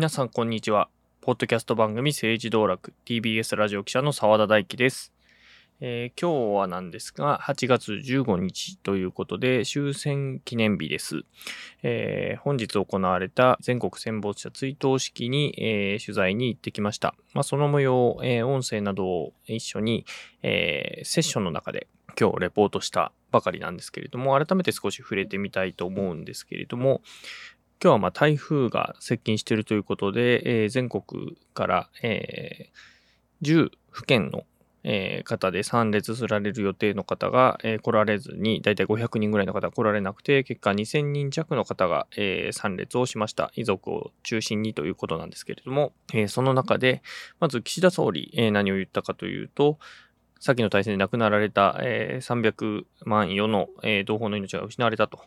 皆さん、こんにちは。ポッドキャスト番組政治道楽 TBS ラジオ記者の澤田大樹です。えー、今日はなんですが、8月15日ということで、終戦記念日です。えー、本日行われた全国戦没者追悼式に、えー、取材に行ってきました。まあ、その模様、え音声などを一緒に、えセッションの中で今日レポートしたばかりなんですけれども、改めて少し触れてみたいと思うんですけれども、今日はま台風が接近しているということで、えー、全国から、えー、10府県の、えー、方で参列すられる予定の方が、え来られずに、だいたい500人ぐらいの方が来られなくて、結果2000人弱の方が、え参列をしました。遺族を中心にということなんですけれども、えその中で、まず岸田総理、え何を言ったかというと、先の大戦で亡くなられた、えー、300万余の、えー、同胞の命が失われたと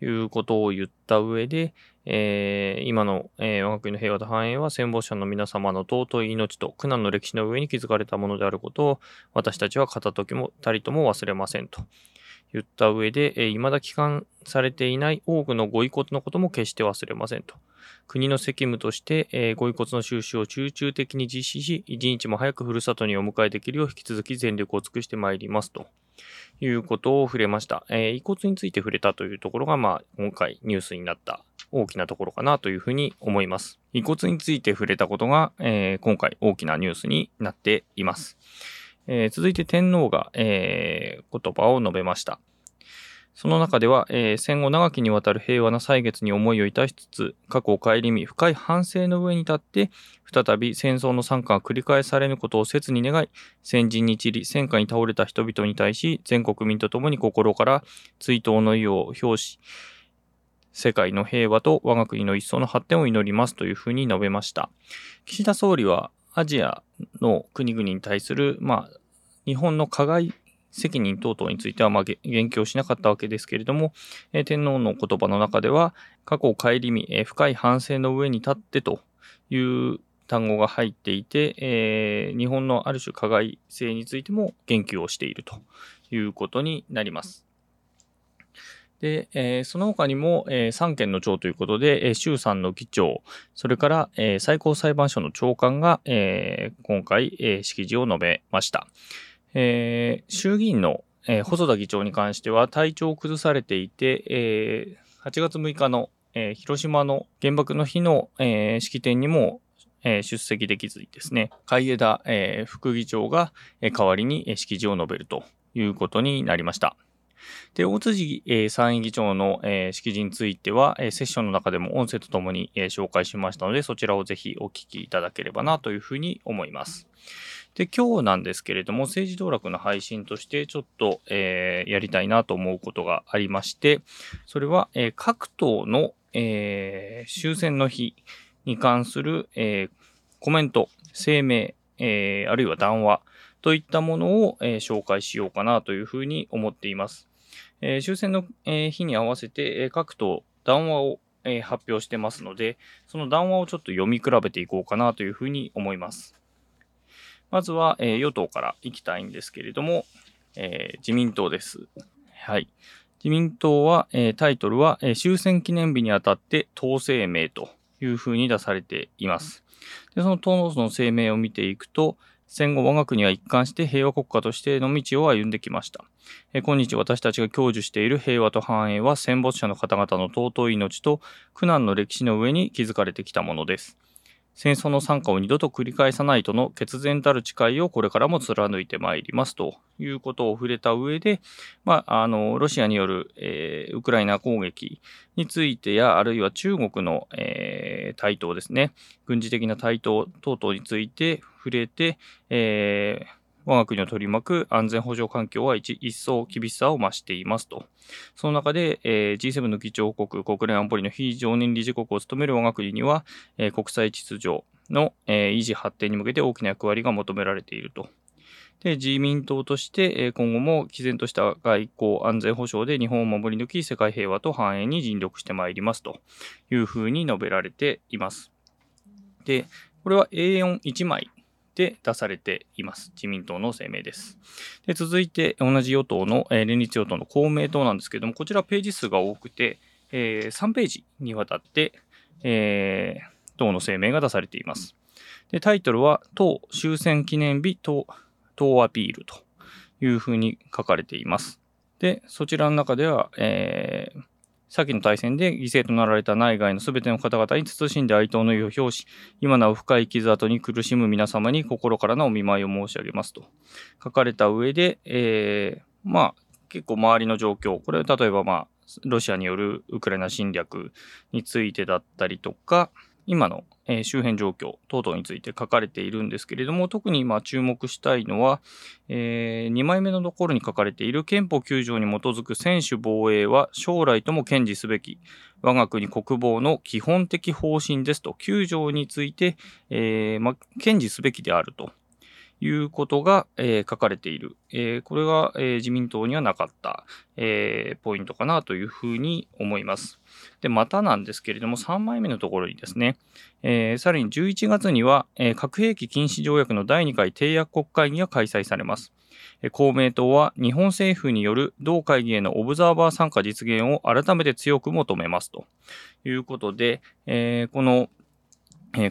いうことを言った上で、えー、今の、えー、我が国の平和と繁栄は戦没者の皆様の尊い命と苦難の歴史の上に築かれたものであることを私たちは片時もたりとも忘れませんと。言った上で、えー、未だ帰還されていない多くのご遺骨のことも決して忘れませんと。国の責務として、えー、ご遺骨の収集を集中的に実施し、一日も早くふるさとにお迎えできるよう引き続き全力を尽くしてまいりますということを触れました。えー、遺骨について触れたというところが、まあ、今回ニュースになった大きなところかなというふうに思います。遺骨について触れたことが、えー、今回大きなニュースになっています。えー、続いて天皇が、えー、言葉を述べました。その中では、えー、戦後長きにわたる平和な歳月に思いをいたしつつ、過去を顧み、深い反省の上に立って、再び戦争の惨禍が繰り返されぬことを切に願い、先人に散り、戦火に倒れた人々に対し、全国民と共に心から追悼の意を表し、世界の平和と我が国の一層の発展を祈りますというふうに述べました。岸田総理はアジアの国々に対する、まあ、日本の加害責任等々については、まあ、言及しなかったわけですけれども、えー、天皇の言葉の中では、過去を顧み、えー、深い反省の上に立ってという単語が入っていて、えー、日本のある種加害性についても言及をしているということになります。で、えー、その他にも、えー、3件の長ということで、えー、衆参の議長、それから、えー、最高裁判所の長官が、えー、今回、え、式辞を述べました。えー、衆議院の、えー、細田議長に関しては体調を崩されていて、えー、8月6日の、えー、広島の原爆の日の、えー、式典にも、えー、出席できずにですね、海江田、えー、副議長が、えー、代わりに、式辞を述べるということになりました。で、大辻、えー、参院議長の、えー、式辞については、えー、セッションの中でも音声とともに、え、紹介しましたので、そちらをぜひお聞きいただければなというふうに思います。で、今日なんですけれども、政治道楽の配信としてちょっと、えー、やりたいなと思うことがありまして、それは、えー、各党の、えー、終戦の日に関する、えー、コメント、声明、えー、あるいは談話といったものを、えー、紹介しようかなというふうに思っています。えー、終戦の、えー、日に合わせて、えー、各党談話を、え、発表してますので、その談話をちょっと読み比べていこうかなというふうに思います。まずは、えー、与党から行きたいんですけれども、えー、自民党です。はい。自民党は、えー、タイトルは、えー、終戦記念日にあたって党声明というふうに出されています。でその党の声明を見ていくと、戦後我が国は一貫して平和国家としての道を歩んできました。え今日私たちが享受している平和と繁栄は戦没者の方々の尊い命と苦難の歴史の上に築かれてきたものです。戦争の惨禍を二度と繰り返さないとの決然たる誓いをこれからも貫いてまいりますということを触れた上で、まあ、あの、ロシアによる、えー、ウクライナ攻撃についてや、あるいは中国の、えー、台頭ですね、軍事的な台頭等々について触れて、えー我が国を取り巻く安全保障環境は一一層厳しさを増していますと。その中で、えー、G7 の議長国、国連安保理の非常任理事国を務める我が国には、えー、国際秩序の、えー、維持発展に向けて大きな役割が求められていると。で、自民党として、え今後も毅然とした外交安全保障で日本を守り抜き、世界平和と繁栄に尽力してまいりますというふうに述べられています。で、これは A41 枚で出されています。自民党の声明です。で続いて、同じ与党の、えー、連立与党の公明党なんですけれども、こちらページ数が多くて、えー、3ページにわたって、えー、党の声明が出されています。でタイトルは、党終戦記念日党党アピールというふうに書かれています。で、そちらの中では、えー、先の大戦で犠牲となられた内外のすべての方々に慎んで哀悼の意を表し、今なお深い傷跡に苦しむ皆様に心からのお見舞いを申し上げますと。書かれた上で、えー、まあ、結構周りの状況、これは例えばまあ、ロシアによるウクライナ侵略についてだったりとか、今の、え周辺状況等々について書かれているんですけれども、特に今注目したいのは、え、2枚目のところに書かれている憲法9条に基づく専守防衛は将来とも堅持すべき我が国国防の基本的方針ですと、9条について、え、ま、堅持すべきであると。いうことが、えー、書かれている。えー、これが、えー、自民党にはなかった、えポイントかなというふうに思います。で、またなんですけれども、3枚目のところにですね、えさらに11月には、え核兵器禁止条約の第2回締約国会議が開催されます。公明党は日本政府による同会議へのオブザーバー参加実現を改めて強く求めますということで、えこの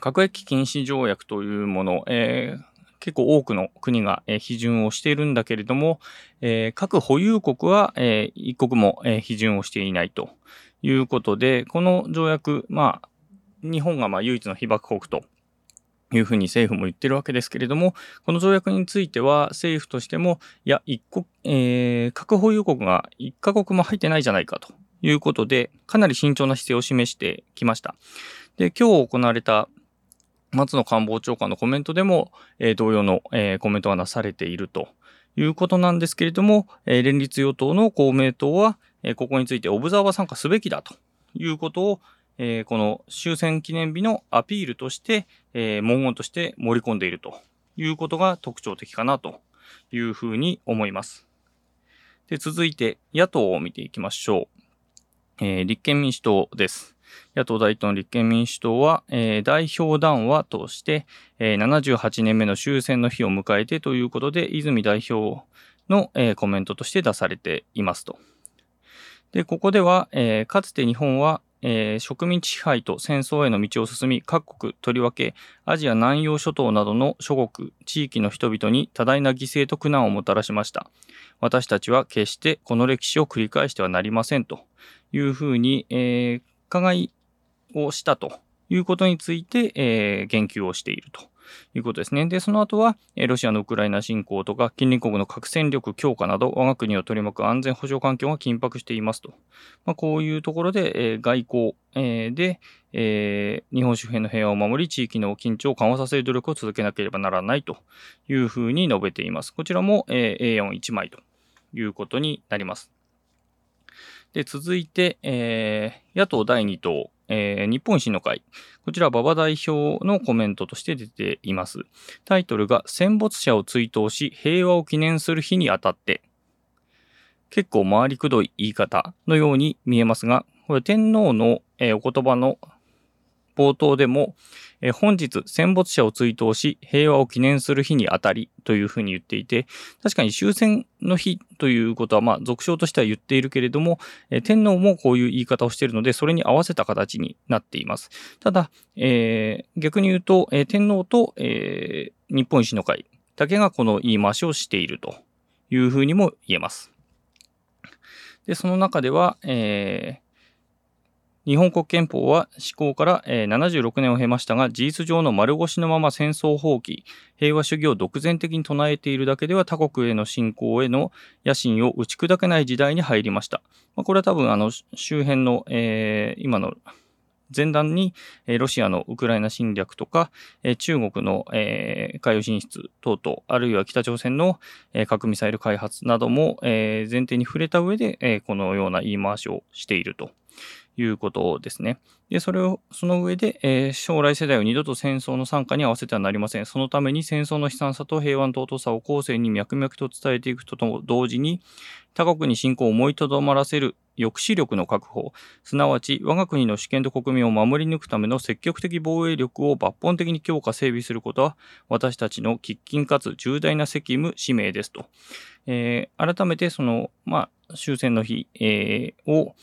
核兵器禁止条約というもの、えー、結構多くの国が、え批准をしているんだけれども、え各保有国は、え一国も、え批准をしていないということで、この条約、まあ、日本がまあ唯一の被爆国というふうに政府も言ってるわけですけれども、この条約については政府としても、いや、一国、えー、核保有国が一カ国も入ってないじゃないかということで、かなり慎重な姿勢を示してきました。で、今日行われた松野官房長官のコメントでも、えー、同様の、えー、コメントがなされているということなんですけれども、えー、連立与党の公明党は、えー、ここについてオブザーバー参加すべきだということを、えー、この終戦記念日のアピールとして、えー、文言として盛り込んでいるということが特徴的かなというふうに思います。で続いて野党を見ていきましょう。えー、立憲民主党です。野党第一党の立憲民主党は、えー、代表談話として、えー、78年目の終戦の日を迎えてということで、泉代表の、えー、コメントとして出されていますと。で、ここでは、えー、かつて日本は、えー、植民地支配と戦争への道を進み、各国、とりわけアジア南洋諸島などの諸国、地域の人々に多大な犠牲と苦難をもたらしました。私たちは決してこの歴史を繰り返してはなりませんというふうに、えー、加害をしたということについて、えー、言及をしているということですね。で、その後は、ロシアのウクライナ侵攻とか、近隣国の核戦力強化など、我が国を取り巻く安全保障環境が緊迫していますと。まあ、こういうところで、えー、外交、えー、で、えー、日本周辺の平和を守り、地域の緊張を緩和させる努力を続けなければならないというふうに述べています。こちらも、え A41 枚ということになります。で、続いて、えー、野党第2党、えー、日本維新の会。こちら、馬場代表のコメントとして出ています。タイトルが、戦没者を追悼し、平和を記念する日にあたって。結構回りくどい言い方のように見えますが、これ天皇の、えー、お言葉の冒頭でも、え本日戦没者を追悼し平和を記念する日にあたりというふうに言っていて、確かに終戦の日ということは、まあ、俗称としては言っているけれども、え天皇もこういう言い方をしているので、それに合わせた形になっています。ただ、えー、逆に言うと、え天皇と、えー、日本維新の会だけがこの言い回しをしているというふうにも言えます。で、その中では、えー日本国憲法は施行から76年を経ましたが、事実上の丸腰のまま戦争放棄、平和主義を独善的に唱えているだけでは他国への侵攻への野心を打ち砕けない時代に入りました。ま、これは多分あの周辺の、えー、今の前段に、ロシアのウクライナ侵略とか、中国の、海洋進出等々、あるいは北朝鮮の、核ミサイル開発なども、前提に触れた上で、このような言い回しをしているということですね。で、それを、その上で、えー、将来世代を二度と戦争の参加に合わせてはなりません。そのために戦争の悲惨さと平和の尊さを後世に脈々と伝えていくとと同時に、他国に侵攻を思いとどまらせる抑止力の確保、すなわち我が国の主権と国民を守り抜くための積極的防衛力を抜本的に強化整備することは、私たちの喫緊かつ重大な責務、使命ですと。えー、改めてその、まあ、終戦の日、えー、を、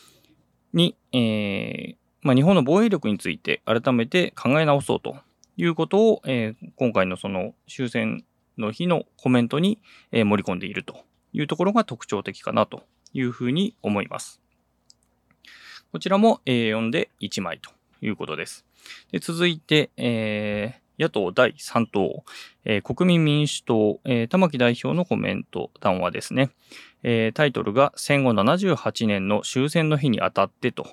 に、えー、まあ、日本の防衛力について改めて考え直そうということを、えー、今回のその終戦の日のコメントに、えー、盛り込んでいるというところが特徴的かなというふうに思います。こちらも A4 で1枚ということです。で続いて、えー、野党第3党、えー、国民民主党、えー、玉木代表のコメント談話ですね。えー、タイトルが戦後78年の終戦の日にあたってと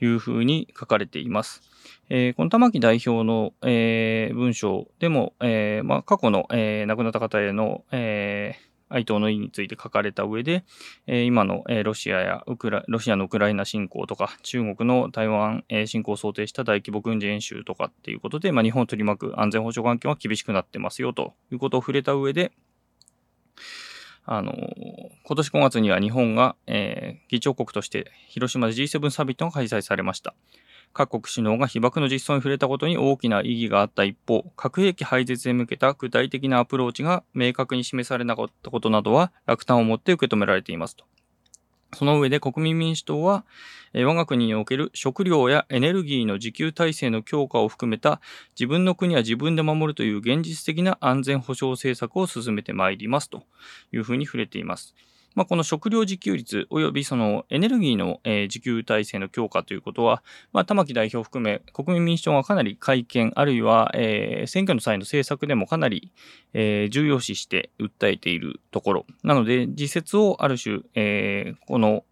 いうふうに書かれています。えー、この玉木代表の、えー、文章でも、えーまあ、過去の、えー、亡くなった方への、えー、哀悼の意について書かれた上で、えー、今の、えー、ロシアやウクラロシアのウクライナ侵攻とか、中国の台湾、えー、侵攻を想定した大規模軍事演習とかっていうことで、まあ、日本を取り巻く安全保障環境は厳しくなってますよということを触れた上で、あの、今年5月には日本が、えー、議長国として広島で G7 サミットが開催されました。各国首脳が被爆の実装に触れたことに大きな意義があった一方、核兵器廃絶へ向けた具体的なアプローチが明確に示されなかったことなどは落胆を持って受け止められていますと。その上で国民民主党は、我が国における食料やエネルギーの自給体制の強化を含めた自分の国は自分で守るという現実的な安全保障政策を進めてまいりますというふうに触れています。まあ、この食料自給率及びそのエネルギーの、えー、自給体制の強化ということは、まあ、玉木代表含め国民民主党がかなり会見、あるいは、えー、選挙の際の政策でもかなり、えー、重要視して訴えているところ。なので、自説をある種、えー、この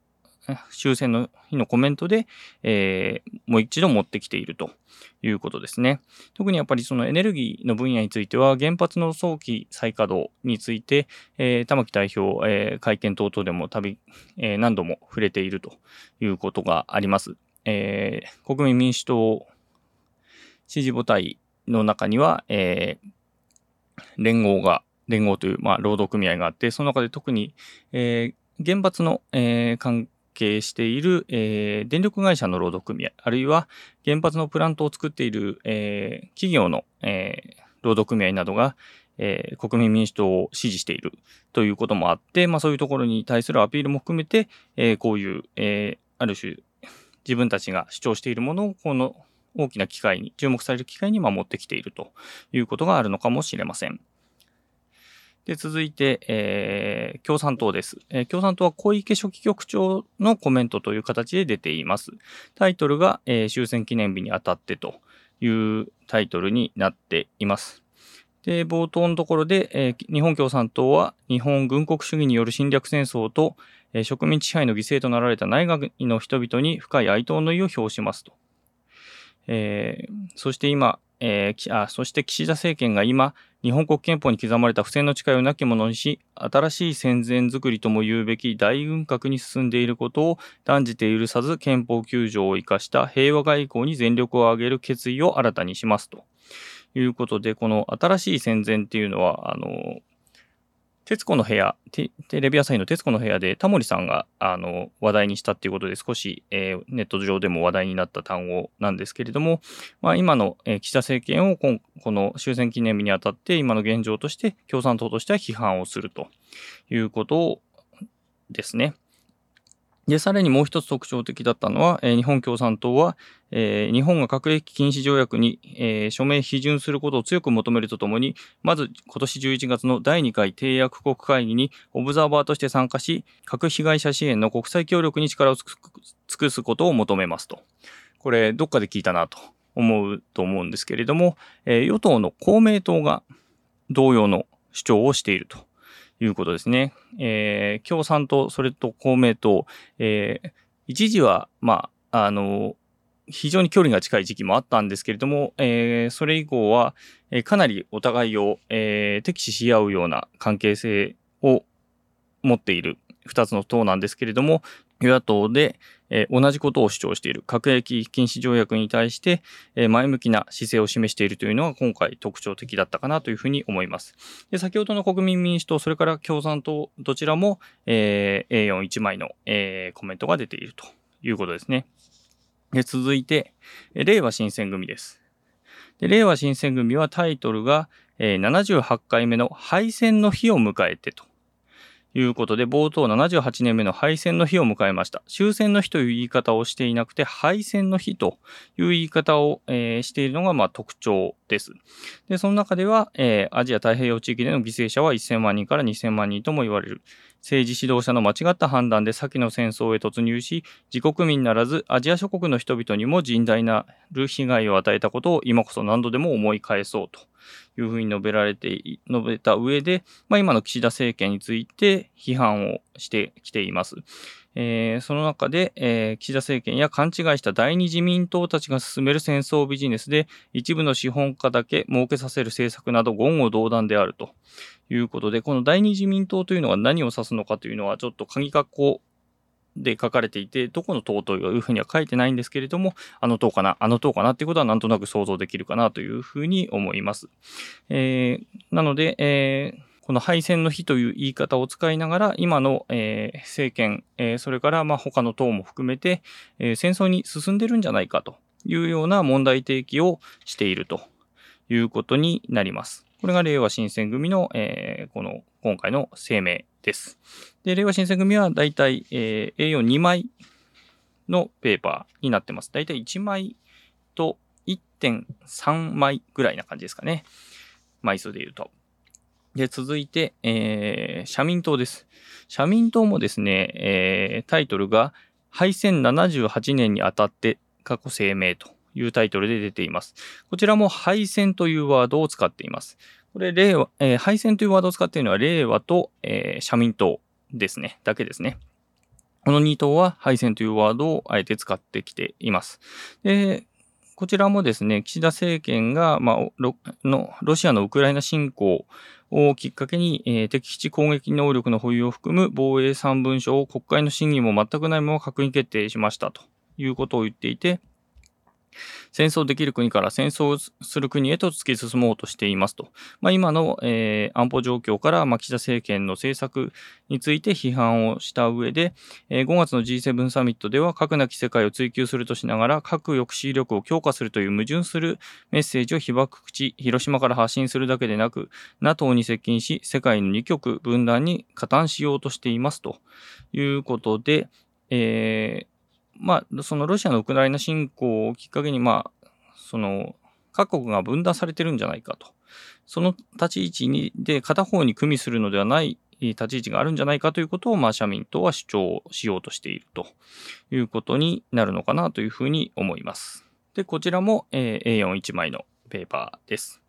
終戦の日のコメントで、えー、もう一度持ってきているということですね。特にやっぱりそのエネルギーの分野については、原発の早期再稼働について、えー、玉木代表、えー、会見等々でもたび、えー、何度も触れているということがあります。えー、国民民主党支持母体の中には、えー、連合が、連合という、まあ、労働組合があって、その中で特に、えー、原発の、えー、関係している、えー、電力会社の労働組合、あるいは原発のプラントを作っている、えー、企業の、えー、労働組合などが、え、国民民主党を支持しているということもあって、まあ、そういうところに対するアピールも含めて、え、こういう、え、ある種自分たちが主張しているものをこの大きな機会に、注目される機会に守ってきているということがあるのかもしれません。で、続いて、えー、共産党です、えー、共産党は小池書記局長のコメントという形で出ています。タイトルが、えー、終戦記念日にあたってというタイトルになっています。で、冒頭のところで、えー、日本共産党は日本軍国主義による侵略戦争と、えー、植民地支配の犠牲となられた内外の人々に深い哀悼の意を表しますと。えー、そして今、えー、あそして岸田政権が今、日本国憲法に刻まれた不正の誓いをなきものにし、新しい戦前づくりとも言うべき大軍拡に進んでいることを断じて許さず、憲法9条を生かした平和外交に全力を挙げる決意を新たにしますと。いうことで、この新しい戦前っていうのは、あの、徹子の部屋、テレビ朝日の徹子の部屋でタモリさんがあの話題にしたということで少し、えー、ネット上でも話題になった単語なんですけれども、まあ、今の、えー、岸田政権をこの終戦記念日にあたって今の現状として共産党としては批判をするということですね。で、さらにもう一つ特徴的だったのは、えー、日本共産党は、えー、日本が核兵器禁止条約に、えー、署名批准することを強く求めるとともに、まず今年11月の第2回締約国会議にオブザーバーとして参加し、核被害者支援の国際協力に力を尽くすことを求めますと。これ、どっかで聞いたなと思うと思うんですけれども、え、与党の公明党が同様の主張をしていると。いうことですね。えー、共産党、それと公明党、えー、一時は、まあ、あの、非常に距離が近い時期もあったんですけれども、えー、それ以降は、えー、かなりお互いを、えー、敵視し合うような関係性を持っている2つの党なんですけれども、与野党で、え、同じことを主張している核兵器禁止条約に対して、え、前向きな姿勢を示しているというのが今回特徴的だったかなというふうに思います。で先ほどの国民民主党、それから共産党、どちらも、えー、A41 枚の、え、コメントが出ているということですね。で続いて、令和新選組です。で令和新選組はタイトルが、えー、78回目の敗戦の日を迎えてとということで、冒頭78年目の敗戦の日を迎えました。終戦の日という言い方をしていなくて、敗戦の日という言い方を、えー、しているのが、まあ、特徴です。で、その中では、えー、アジア太平洋地域での犠牲者は1000万人から2000万人とも言われる。政治指導者の間違った判断で先の戦争へ突入し、自国民ならずアジア諸国の人々にも甚大なる被害を与えたことを今こそ何度でも思い返そうというふうに述べられて、述べた上で、まあ、今の岸田政権について批判をしてきています。えー、その中で、えー、岸田政権や勘違いした第二自民党たちが進める戦争ビジネスで一部の資本家だけ儲けさせる政策など言語道断であるということで、この第二自民党というのは何を指すのかというのはちょっと鍵括弧で書かれていて、どこの党というふうには書いてないんですけれども、あの党かな、あの党かなっていうことはなんとなく想像できるかなというふうに思います。えー、なので、えーこの敗戦の日という言い方を使いながら、今の、えー、政権、えー、それからまあ他の党も含めて、えー、戦争に進んでるんじゃないかというような問題提起をしているということになります。これが令和新選組の、えー、この今回の声明です。で、令和新選組はだいたい、A42 枚のペーパーになってます。だいたい1枚と1.3枚ぐらいな感じですかね。枚数で言うと。で、続いて、えー、社民党です。社民党もですね、えー、タイトルが、敗戦78年にあたって過去声明というタイトルで出ています。こちらも敗戦というワードを使っています。これ、令和、えー、敗戦というワードを使っているのは、令和と、えー、社民党ですね、だけですね。この2党は敗戦というワードをあえて使ってきています。で、こちらもですね、岸田政権が、まあ、ロのロシアのウクライナ侵攻をきっかけに、えー、敵基地攻撃能力の保有を含む防衛3文書を国会の審議も全くないまま閣議決定しましたということを言っていて、戦争できる国から戦争する国へと突き進もうとしていますと。まあ、今の、えー、安保状況から、まあ、岸田政権の政策について批判をした上で、えー、5月の G7 サミットでは核なき世界を追求するとしながら核抑止力を強化するという矛盾するメッセージを被爆地、広島から発信するだけでなく、NATO に接近し、世界の二極分断に加担しようとしていますということで、えーまあ、そのロシアのウクライナ侵攻をきっかけに、まあ、その、各国が分断されてるんじゃないかと。その立ち位置に、で、片方に組みするのではない立ち位置があるんじゃないかということを、まあ、社民党は主張しようとしているということになるのかなというふうに思います。で、こちらも、えー、A41 枚のペーパーです。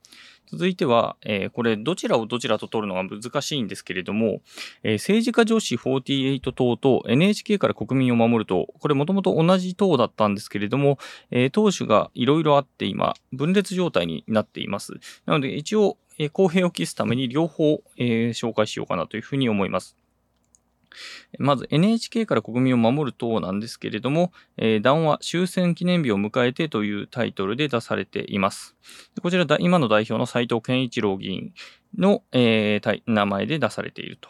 続いては、えー、これどちらをどちらと取るのが難しいんですけれども、えー、政治家女子48党と NHK から国民を守る党、これもともと同じ党だったんですけれども、えー、党首がいろいろあって今、分裂状態になっています。なので一応、え、公平を期すために両方、えー、紹介しようかなというふうに思います。まず NHK から国民を守る党なんですけれども、えー、談話終戦記念日を迎えてというタイトルで出されています。こちら今の代表の斉藤健一郎議員の、えー、名前で出されていると。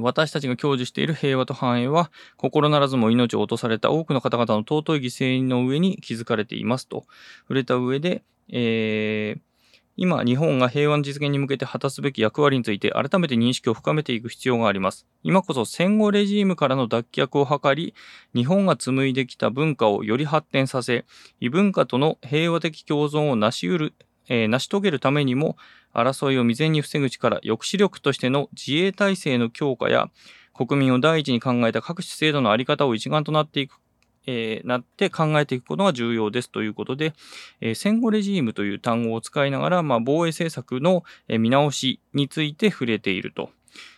私たちが享受している平和と繁栄は、心ならずも命を落とされた多くの方々の尊い犠牲の上に築かれていますと触れた上で、えー今、日本が平和の実現に向けて果たすべき役割について改めて認識を深めていく必要があります。今こそ戦後レジームからの脱却を図り、日本が紡いできた文化をより発展させ、異文化との平和的共存を成し得る、えー、成し遂げるためにも、争いを未然に防ぐ力、抑止力としての自衛体制の強化や、国民を第一に考えた各種制度のあり方を一丸となっていくえー、なって考えていくことが重要ですということで、えー、戦後レジームという単語を使いながら、まあ、防衛政策の見直しについて触れていると。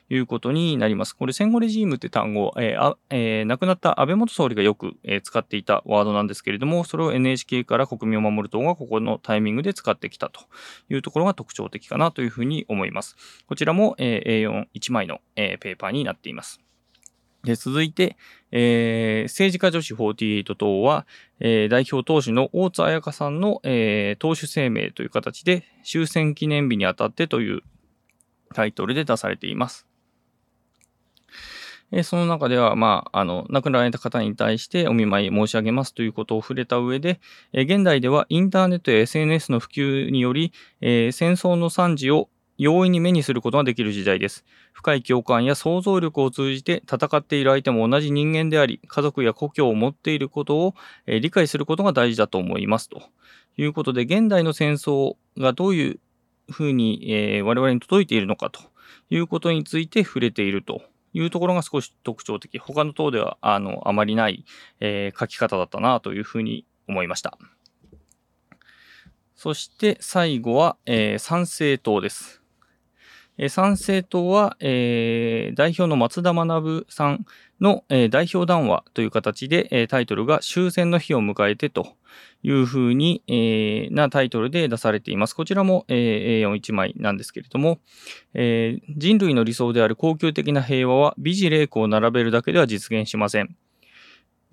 いうことになります。これ戦後レジームって単語、えーあえー、亡くなった安倍元総理がよく、え、使っていたワードなんですけれども、それを NHK から国民を守る党がここのタイミングで使ってきたというところが特徴的かなというふうに思います。こちらも、えー、A41 枚の、えー、ペーパーになっています。で、続いて、えー、政治家女子48党は、えー、代表党首の大津彩香さんの、えー、党首声明という形で終戦記念日にあたってというタイトルで出されています。えー、その中では、まあ、あの、亡くなられた方に対してお見舞い申し上げますということを触れた上で、えー、現代ではインターネットや SNS の普及により、えー、戦争の惨事を容易に目にすることができる時代です。深い共感や想像力を通じて戦っている相手も同じ人間であり、家族や故郷を持っていることを、え、理解することが大事だと思いますと。いうことで、現代の戦争がどういうふうに、えー、我々に届いているのかということについて触れているというところが少し特徴的。他の党ではあのあまりない、えー、書き方だったなというふうに思いました。そして最後は、えー、参政党です。え、参政党は、えー、代表の松田学さんの、えー、代表談話という形で、えー、タイトルが終戦の日を迎えてというふうに、えー、なタイトルで出されています。こちらも、えー、A41 枚なんですけれども、えー、人類の理想である恒久的な平和は美辞麗句を並べるだけでは実現しません。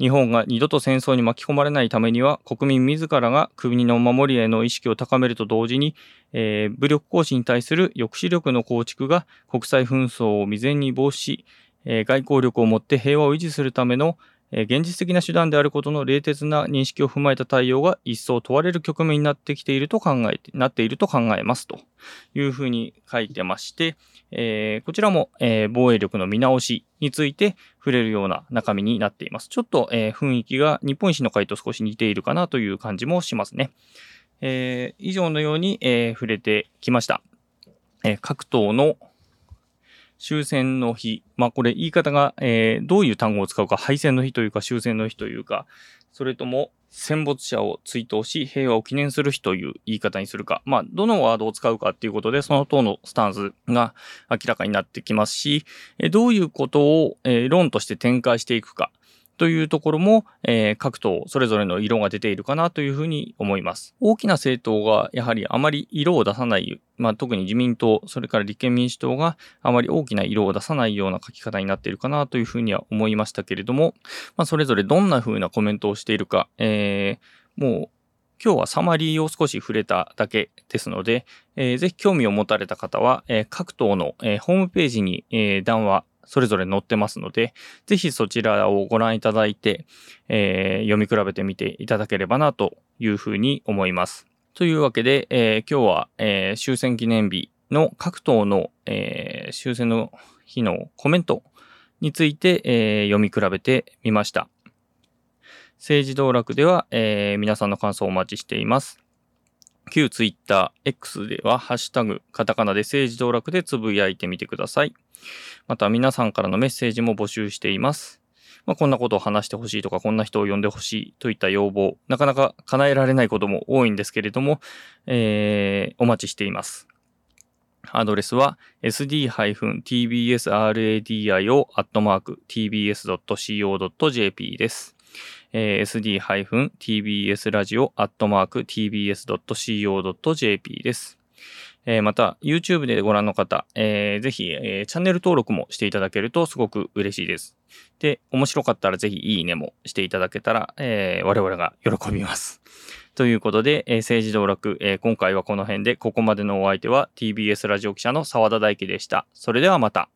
日本が二度と戦争に巻き込まれないためには、国民自らが国の守りへの意識を高めると同時に、えー、武力行使に対する抑止力の構築が国際紛争を未然に防止し、えー、外交力を持って平和を維持するための、現実的な手段であることの冷徹な認識を踏まえた対応が一層問われる局面になってきていると考えて、なっていると考えますというふうに書いてまして、えー、こちらも、えー、防衛力の見直しについて触れるような中身になっています。ちょっと、えー、雰囲気が日本維新の会と少し似ているかなという感じもしますね。え以上のように、え触れてきました。え各党の終戦の日。まあこれ言い方が、えー、どういう単語を使うか、敗戦の日というか終戦の日というか、それとも戦没者を追悼し平和を記念する日という言い方にするか、まあどのワードを使うかっていうことで、その党のスタンスが明らかになってきますし、どういうことを、え、論として展開していくか。というところも、えー、各党それぞれの色が出ているかなというふうに思います。大きな政党がやはりあまり色を出さない、まあ、特に自民党、それから立憲民主党があまり大きな色を出さないような書き方になっているかなというふうには思いましたけれども、まあ、それぞれどんなふうなコメントをしているか、えー、もう今日はサマリーを少し触れただけですので、えー、ぜひ興味を持たれた方は、えー、各党の、えー、ホームページに、えー、談話それぞれ載ってますので、ぜひそちらをご覧いただいて、えー、読み比べてみていただければなというふうに思います。というわけで、えー、今日は、えー、終戦記念日の各党の、え、終戦の日のコメントについて、え、読み比べてみました。政治道楽では、え、皆さんの感想をお待ちしています。旧ツイッター X では、ハッシュタグ、カタカナで政治道楽でつぶやいてみてください。また皆さんからのメッセージも募集しています。まあ、こんなことを話してほしいとか、こんな人を呼んでほしいといった要望、なかなか叶えられないことも多いんですけれども、えー、お待ちしています。アドレスは sd-tbsradio.tbs.co.jp です。えー、sd-tbsradio.tbs.co.jp です。えー、また、YouTube でご覧の方、えー、ぜひ、えー、チャンネル登録もしていただけるとすごく嬉しいです。で、面白かったらぜひいいねもしていただけたら、えー、我々が喜びます。ということで、えー、政治道楽、えー、今回はこの辺で、ここまでのお相手は TBS ラジオ記者の澤田大樹でした。それではまた。